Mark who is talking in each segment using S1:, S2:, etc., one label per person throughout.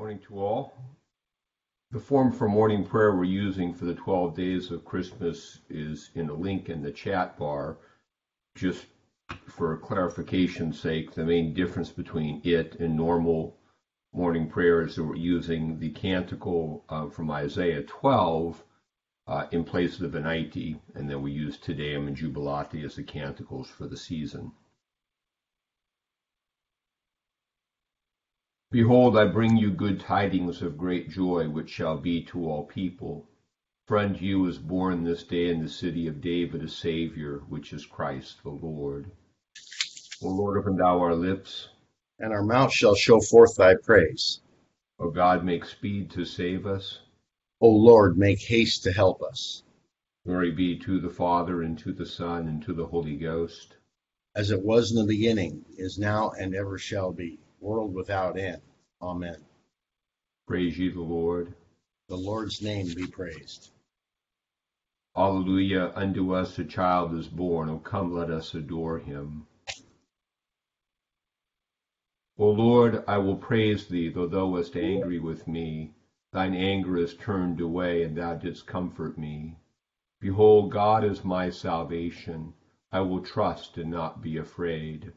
S1: Morning to all. The form for morning prayer we're using for the 12 days of Christmas is in a link in the chat bar. Just for clarification's sake, the main difference between it and normal morning prayer is that we're using the canticle uh, from Isaiah 12 uh, in place of the Venite, and then we use Te Deum and Jubilate as the canticles for the season. Behold, I bring you good tidings of great joy, which shall be to all people. For unto you is born this day in the city of David a Saviour, which is Christ the Lord. O Lord, open thou our lips,
S2: and our mouth shall show forth thy praise.
S1: O God, make speed to save us.
S2: O Lord, make haste to help us.
S1: Glory be to the Father, and to the Son, and to the Holy Ghost.
S2: As it was in the beginning, is now, and ever shall be world without end. Amen.
S1: Praise ye the Lord.
S2: The Lord's name be praised.
S1: Alleluia. Unto us a child is born. O come, let us adore him. O Lord, I will praise thee, though thou wast angry with me. Thine anger is turned away, and thou didst comfort me. Behold, God is my salvation. I will trust and not be afraid.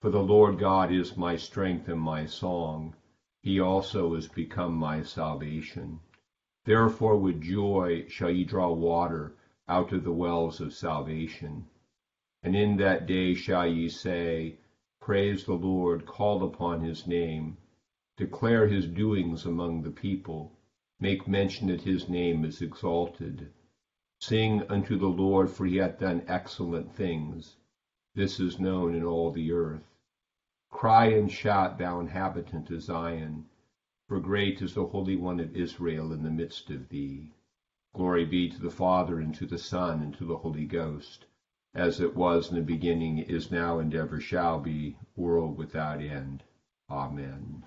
S1: For the Lord God is my strength and my song. He also is become my salvation. Therefore with joy shall ye draw water out of the wells of salvation. And in that day shall ye say, Praise the Lord, call upon his name. Declare his doings among the people. Make mention that his name is exalted. Sing unto the Lord, for he hath done excellent things. This is known in all the earth. Cry and shout, thou inhabitant of Zion, for great is the Holy One of Israel in the midst of thee. Glory be to the Father, and to the Son, and to the Holy Ghost, as it was in the beginning, is now, and ever shall be, world without end. Amen.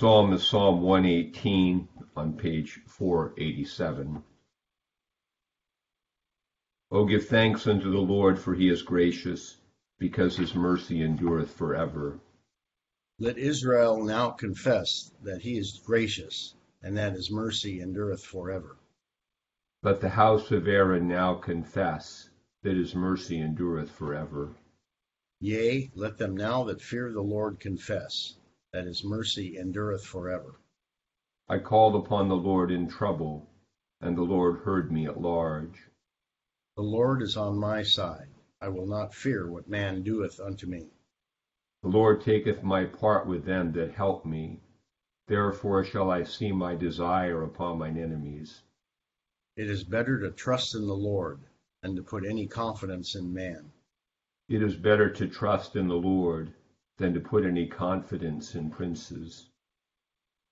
S1: Psalm is Psalm 118 on page 487. O give thanks unto the Lord, for he is gracious because his mercy endureth forever.
S2: Let Israel now confess that he is gracious, and that his mercy endureth forever.
S1: Let the house of Aaron now confess that his mercy endureth forever.
S2: Yea, let them now that fear the Lord confess that his mercy endureth forever.
S1: I called upon the Lord in trouble, and the Lord heard me at large.
S2: The Lord is on my side. I will not fear what man doeth unto me.
S1: The Lord taketh my part with them that help me. Therefore shall I see my desire upon mine enemies.
S2: It is better to trust in the Lord than to put any confidence in man.
S1: It is better to trust in the Lord than to put any confidence in princes.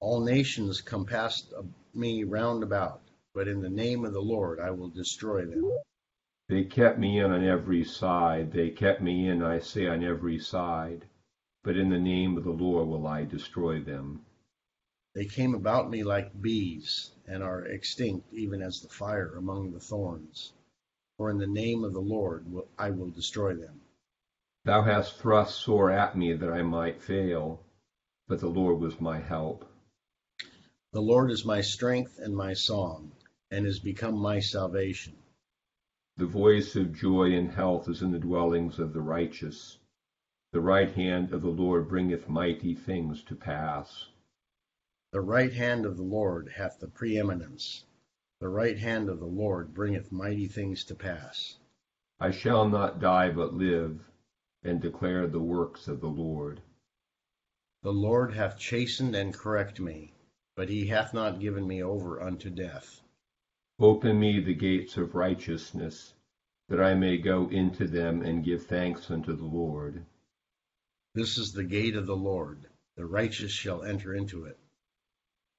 S2: All nations compass me round about, but in the name of the Lord I will destroy them.
S1: They kept me in on every side, they kept me in, I say, on every side. But in the name of the Lord will I destroy them.
S2: They came about me like bees, and are extinct even as the fire among the thorns. For in the name of the Lord will, I will destroy them.
S1: Thou hast thrust sore at me that I might fail, but the Lord was my help.
S2: The Lord is my strength and my song, and is become my salvation.
S1: The voice of joy and health is in the dwellings of the righteous. The right hand of the Lord bringeth mighty things to pass.
S2: The right hand of the Lord hath the preeminence. The right hand of the Lord bringeth mighty things to pass.
S1: I shall not die but live, and declare the works of the Lord.
S2: The Lord hath chastened and correct me, but he hath not given me over unto death.
S1: Open me the gates of righteousness, that I may go into them and give thanks unto the Lord.
S2: This is the gate of the Lord, the righteous shall enter into it.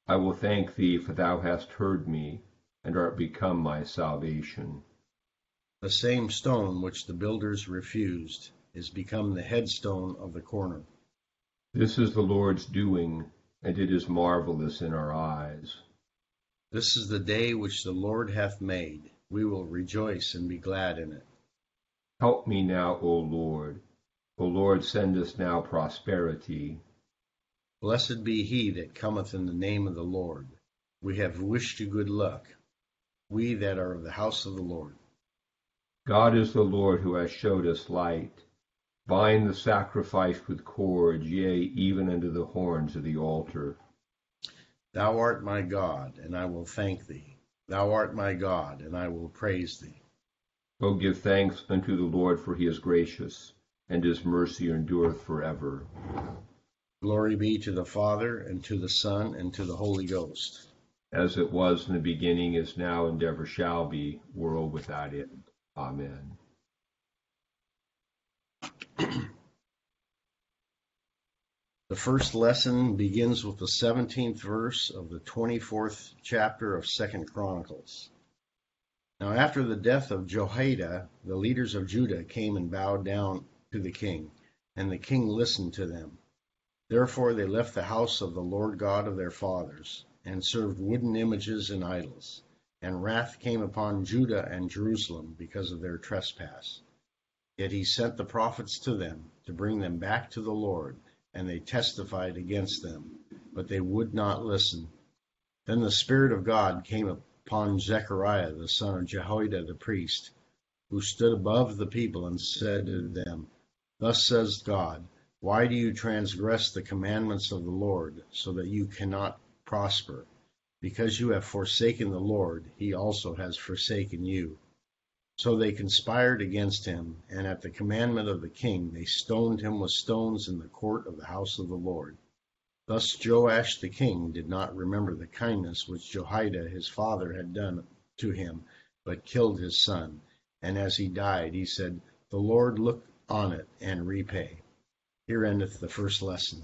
S1: I will thank thee, for thou hast heard me, and art become my salvation.
S2: The same stone which the builders refused is become the headstone of the corner.
S1: This is the Lord's doing, and it is marvelous in our eyes.
S2: This is the day which the Lord hath made. We will rejoice and be glad in it.
S1: Help me now, O Lord. O Lord, send us now prosperity.
S2: Blessed be he that cometh in the name of the Lord. We have wished you good luck, we that are of the house of the Lord.
S1: God is the Lord who has showed us light. Bind the sacrifice with cords, yea, even unto the horns of the altar.
S2: Thou art my God, and I will thank thee. Thou art my God, and I will praise thee.
S1: O give thanks unto the Lord, for he is gracious, and his mercy endureth forever.
S2: Glory be to the Father, and to the Son, and to the Holy Ghost.
S1: As it was in the beginning, is now, and ever shall be, world without end. Amen.
S2: The first lesson begins with the 17th verse of the 24th chapter of Second Chronicles. Now after the death of Jehoiada, the leaders of Judah came and bowed down to the king, and the king listened to them. Therefore they left the house of the Lord God of their fathers, and served wooden images and idols. And wrath came upon Judah and Jerusalem because of their trespass. Yet he sent the prophets to them to bring them back to the Lord, and they testified against them, but they would not listen. Then the Spirit of God came upon Zechariah the son of Jehoiada the priest, who stood above the people and said to them, Thus says God, why do you transgress the commandments of the Lord, so that you cannot prosper? Because you have forsaken the Lord, he also has forsaken you. So they conspired against him, and at the commandment of the king they stoned him with stones in the court of the house of the Lord. Thus Joash the king did not remember the kindness which Jehoiada his father had done to him, but killed his son. And as he died, he said, The Lord look on it and repay. Here endeth the first lesson.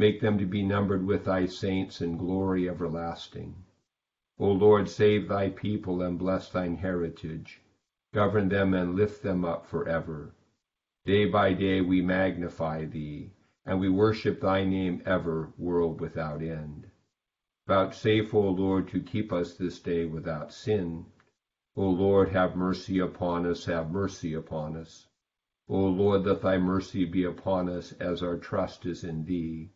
S1: Make them to be numbered with thy saints in glory everlasting. O Lord, save thy people and bless thine heritage. Govern them and lift them up forever. Day by day we magnify thee, and we worship thy name ever, world without end. Vouchsafe, O Lord, to keep us this day without sin. O Lord, have mercy upon us, have mercy upon us. O Lord, let thy mercy be upon us, as our trust is in thee.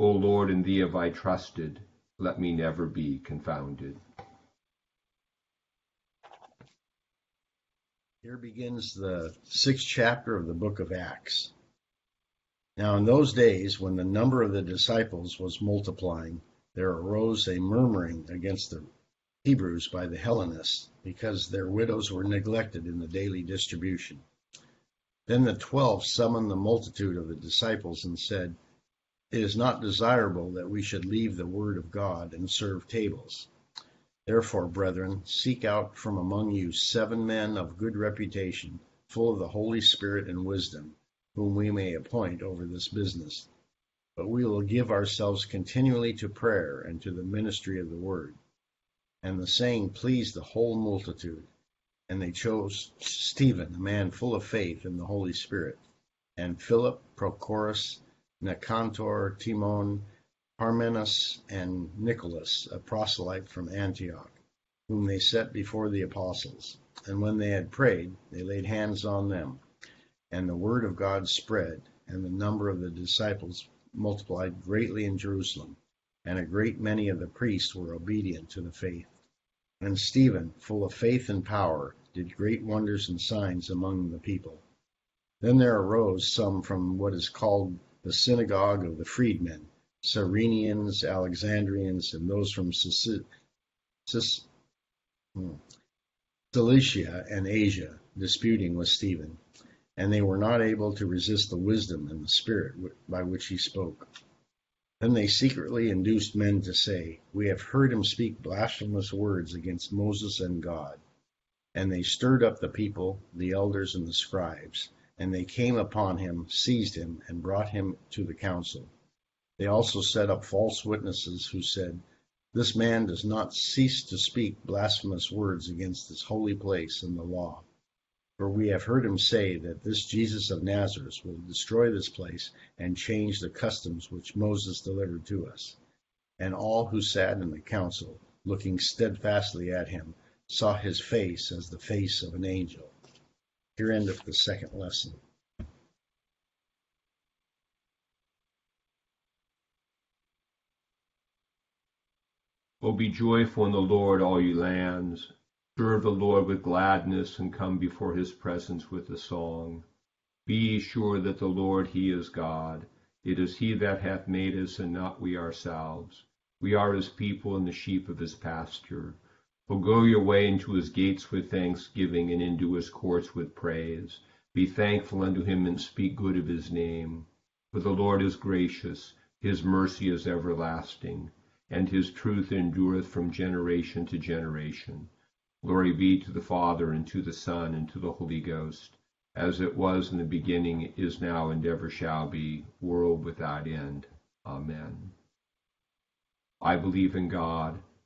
S1: O Lord, in thee have I trusted, let me never be confounded.
S2: Here begins the sixth chapter of the book of Acts. Now, in those days, when the number of the disciples was multiplying, there arose a murmuring against the Hebrews by the Hellenists, because their widows were neglected in the daily distribution. Then the twelve summoned the multitude of the disciples and said, It is not desirable that we should leave the word of God and serve tables. Therefore, brethren, seek out from among you seven men of good reputation, full of the Holy Spirit and wisdom, whom we may appoint over this business but we will give ourselves continually to prayer and to the ministry of the word. And the saying pleased the whole multitude. And they chose Stephen, a man full of faith in the Holy Spirit, and Philip, Prochorus, Nicanor, Timon, Parmenas, and Nicholas, a proselyte from Antioch, whom they set before the apostles. And when they had prayed, they laid hands on them. And the word of God spread, and the number of the disciples multiplied greatly in Jerusalem, and a great many of the priests were obedient to the faith. And Stephen, full of faith and power, did great wonders and signs among the people. Then there arose some from what is called the synagogue of the freedmen, Cyrenians, Alexandrians, and those from hmm, Cilicia and Asia, disputing with Stephen. And they were not able to resist the wisdom and the spirit by which he spoke. Then they secretly induced men to say, We have heard him speak blasphemous words against Moses and God. And they stirred up the people, the elders and the scribes and they came upon him, seized him, and brought him to the council. They also set up false witnesses who said, This man does not cease to speak blasphemous words against this holy place and the law. For we have heard him say that this Jesus of Nazareth will destroy this place and change the customs which Moses delivered to us. And all who sat in the council, looking steadfastly at him, saw his face as the face of an angel. Here endeth the second lesson.
S1: O be joyful in the Lord, all you lands. Serve the Lord with gladness, and come before his presence with a song. Be ye sure that the Lord he is God. It is he that hath made us, and not we ourselves. We are his people and the sheep of his pasture. Go your way into his gates with thanksgiving, and into his courts with praise. Be thankful unto him, and speak good of his name. For the Lord is gracious, his mercy is everlasting, and his truth endureth from generation to generation. Glory be to the Father, and to the Son, and to the Holy Ghost, as it was in the beginning, is now, and ever shall be, world without end. Amen. I believe in God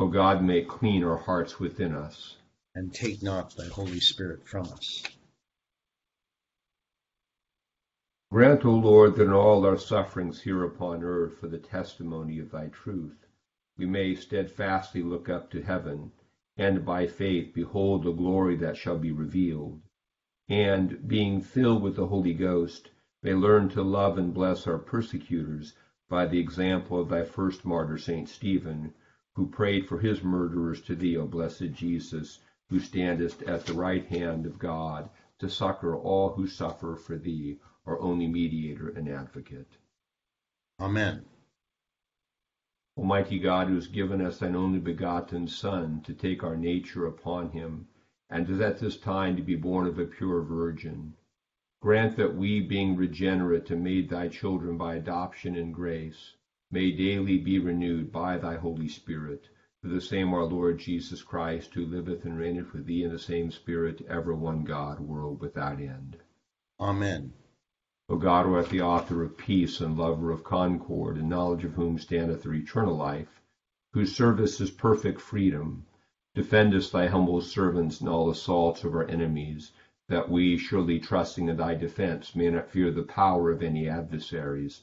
S1: O God, make clean our hearts within us.
S2: And take not thy Holy Spirit from us.
S1: Grant, O Lord, that in all our sufferings here upon earth for the testimony of thy truth, we may steadfastly look up to heaven, and by faith behold the glory that shall be revealed, and, being filled with the Holy Ghost, may learn to love and bless our persecutors by the example of thy first martyr, Saint Stephen, who prayed for his murderers to thee, O blessed Jesus, who standest at the right hand of God to succor all who suffer for thee, our only mediator and advocate.
S2: Amen.
S1: Almighty God, who has given us thine only begotten Son to take our nature upon him, and is at this time to be born of a pure virgin, grant that we, being regenerate and made thy children by adoption and grace, may daily be renewed by thy Holy Spirit, through the same our Lord Jesus Christ, who liveth and reigneth with thee in the same Spirit, ever one God, world without end.
S2: Amen.
S1: O God, who art the author of peace and lover of concord, in knowledge of whom standeth their eternal life, whose service is perfect freedom, defendest thy humble servants in all assaults of our enemies, that we, surely trusting in thy defense, may not fear the power of any adversaries,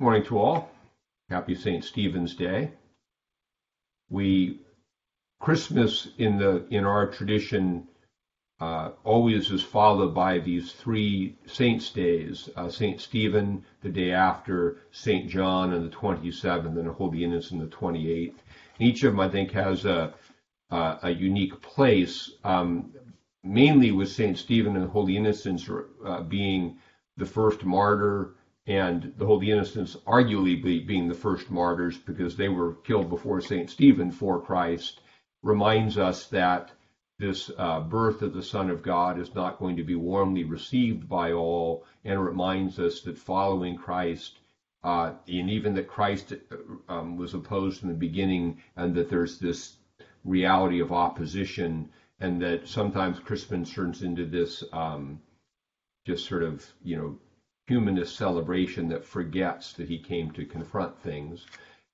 S1: Morning to all. Happy St. Stephen's Day. We Christmas in the in our tradition uh, always is followed by these three saints' days uh, St. Stephen the day after, St. John on the 27th, and Holy Innocent the 28th. Each of them, I think, has a, uh, a unique place, um, mainly with St. Stephen and Holy Innocents uh, being the first martyr and the Holy Innocents arguably being the first martyrs because they were killed before St. Stephen for Christ, reminds us that this uh, birth of the Son of God is not going to be warmly received by all, and reminds us that following Christ, uh, and even that Christ uh, um, was opposed in the beginning, and that there's this reality of opposition, and that sometimes Christmas turns into this um, just sort of, you know, humanist celebration that forgets that he came to confront things.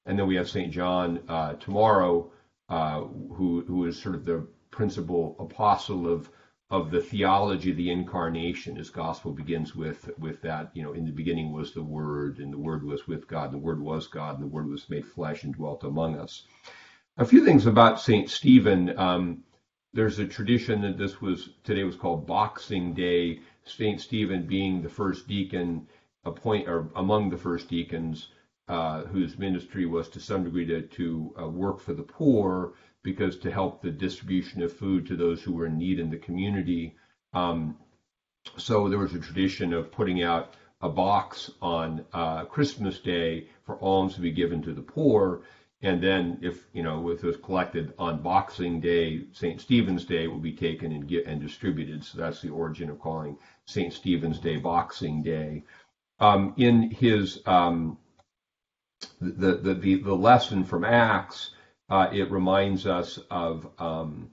S1: And then we have St. John uh, tomorrow, uh, who, who is sort of the principal apostle of of the theology of the incarnation. His gospel begins with with that, you know, in the beginning was the Word, and the Word was with God, and the Word was God, and the Word was made flesh and dwelt among us. A few things about Saint Stephen. Um, there's a tradition that this was today was called Boxing Day. Saint Stephen being the first deacon, appoint or among the first deacons, uh, whose ministry was to some degree to, to uh, work for the poor because to help the distribution of food to those who were in need in the community. Um, so there was a tradition of putting out a box on uh, Christmas Day for alms to be given to the poor. And then, if you know, if was collected on Boxing Day, St. Stephen's Day will be taken and get and distributed. So that's the origin of calling St. Stephen's Day Boxing Day. Um, in his um, the, the the the lesson from Acts, uh, it reminds us of um,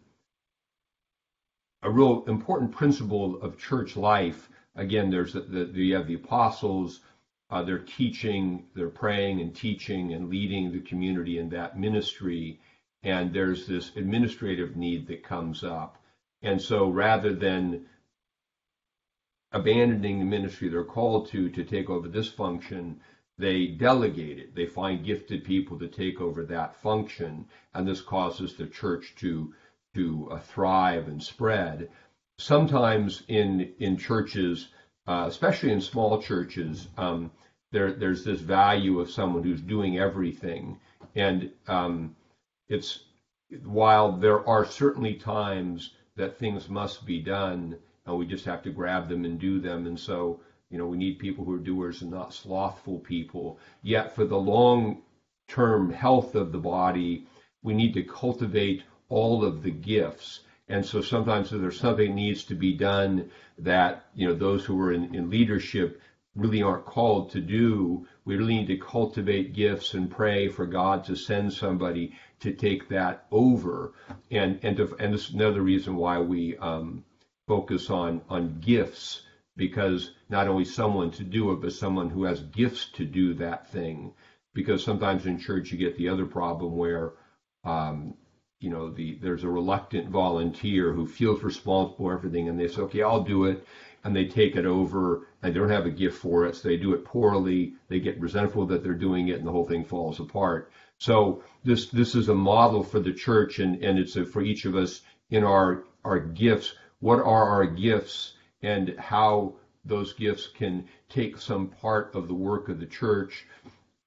S1: a real important principle of church life. Again, there's the, the you have the apostles, uh, they're teaching, they're praying and teaching and leading the community in that ministry, and there's this administrative need that comes up. And so rather than abandoning the ministry they're called to to take over this function, they delegate it. They find gifted people to take over that function, and this causes the church to to uh, thrive and spread. Sometimes in in churches, uh, especially in small churches, um, there there's this value of someone who's doing everything, and um, it's while there are certainly times that things must be done, and we just have to grab them and do them, and so you know, we need people who are doers and not slothful people. Yet, for the long term health of the body, we need to cultivate all of the gifts. And so sometimes there's something needs to be done that, you know, those who are in, in leadership really aren't called to do, we really need to cultivate gifts and pray for God to send somebody to take that over. And and to, and this is another reason why we um, focus on on gifts because not only someone to do it, but someone who has gifts to do that thing. Because sometimes in church you get the other problem where, um, you know, the there's a reluctant volunteer who feels responsible for everything, and they say, okay, I'll do it, and they take it over, and they don't have a gift for it, so they do it poorly. They get resentful that they're doing it, and the whole thing falls apart. So this this is a model for the church, and and it's a, for each of us in our our gifts. What are our gifts? and how those gifts can take some part of the work of the church,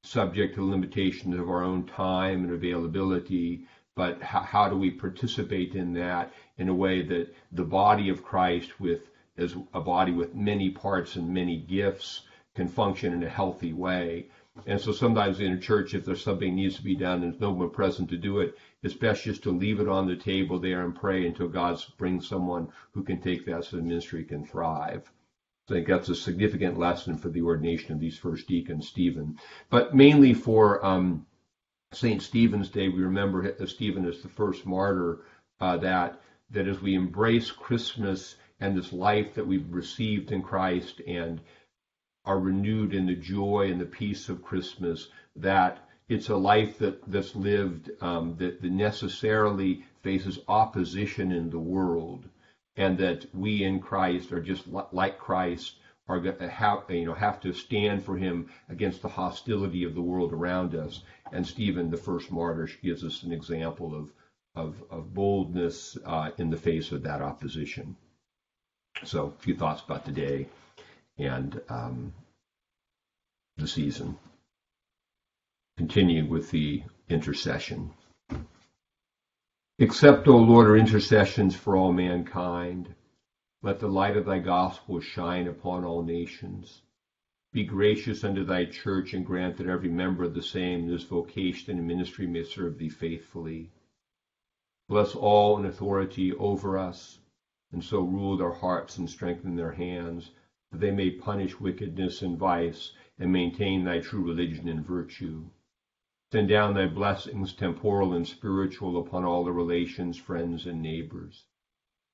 S1: subject to limitations of our own time and availability. But how, how do we participate in that in a way that the body of Christ, with as a body with many parts and many gifts, can function in a healthy way. And so sometimes in a church, if there's something needs to be done and there's no one present to do it, it's best just to leave it on the table there and pray until God brings someone who can take that so the ministry can thrive. So I think that's a significant lesson for the ordination of these first deacons, Stephen. But mainly for um, St. Stephen's Day, we remember Stephen as the first martyr, uh, that, that as we embrace Christmas and this life that we've received in Christ and are renewed in the joy and the peace of Christmas, that it's a life that, that's lived um, that, that necessarily faces opposition in the world, and that we in Christ are just like Christ are have you know have to stand for Him against the hostility of the world around us. And Stephen, the first martyr, gives us an example of of, of boldness uh, in the face of that opposition. So, a few thoughts about the day and um, the season. Continuing with the intercession. Accept, O Lord, our intercessions for all mankind. Let the light of thy gospel shine upon all nations. Be gracious unto thy church and grant that every member of the same in his vocation and ministry may serve thee faithfully. Bless all in authority over us, and so rule their hearts and strengthen their hands, that they may punish wickedness and vice, and maintain thy true religion and virtue. Send down thy blessings, temporal and spiritual, upon all the relations, friends, and neighbors.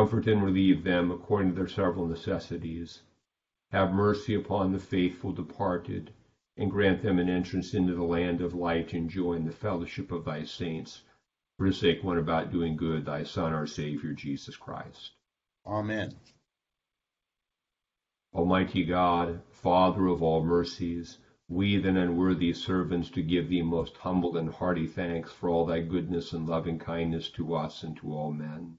S1: Comfort and relieve them according to their several necessities. Have mercy upon the faithful departed, and grant them an entrance into the land of light and joy in the fellowship of thy saints. For the sake one about doing good, thy Son, our Savior, Jesus Christ.
S2: Amen.
S1: Almighty God, Father of all mercies, we, then unworthy servants, to give thee most humble and hearty thanks for all thy goodness and loving kindness to us and to all men.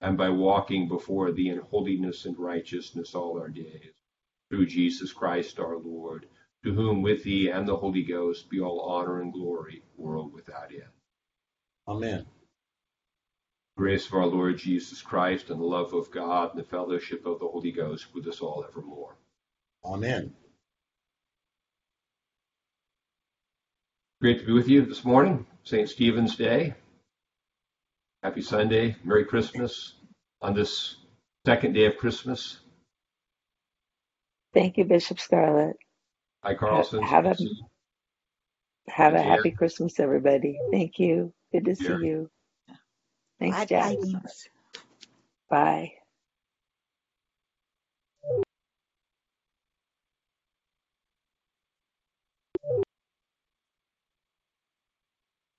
S1: and by walking before thee in holiness and righteousness all our days. Through Jesus Christ our Lord, to whom with thee and the Holy Ghost be all honor and glory, world without end.
S2: Amen.
S1: Grace of our Lord Jesus Christ and the love of God and the fellowship of the Holy Ghost with us all evermore.
S2: Amen.
S1: Great to be with you this morning, St. Stephen's Day. Happy Sunday. Merry Christmas on this second day of Christmas.
S3: Thank you, Bishop Scarlett.
S1: Hi, Carlson.
S3: Have a, have a happy Christmas, everybody. Thank you. Good to see you. Thanks, Bye, Jack. Bye.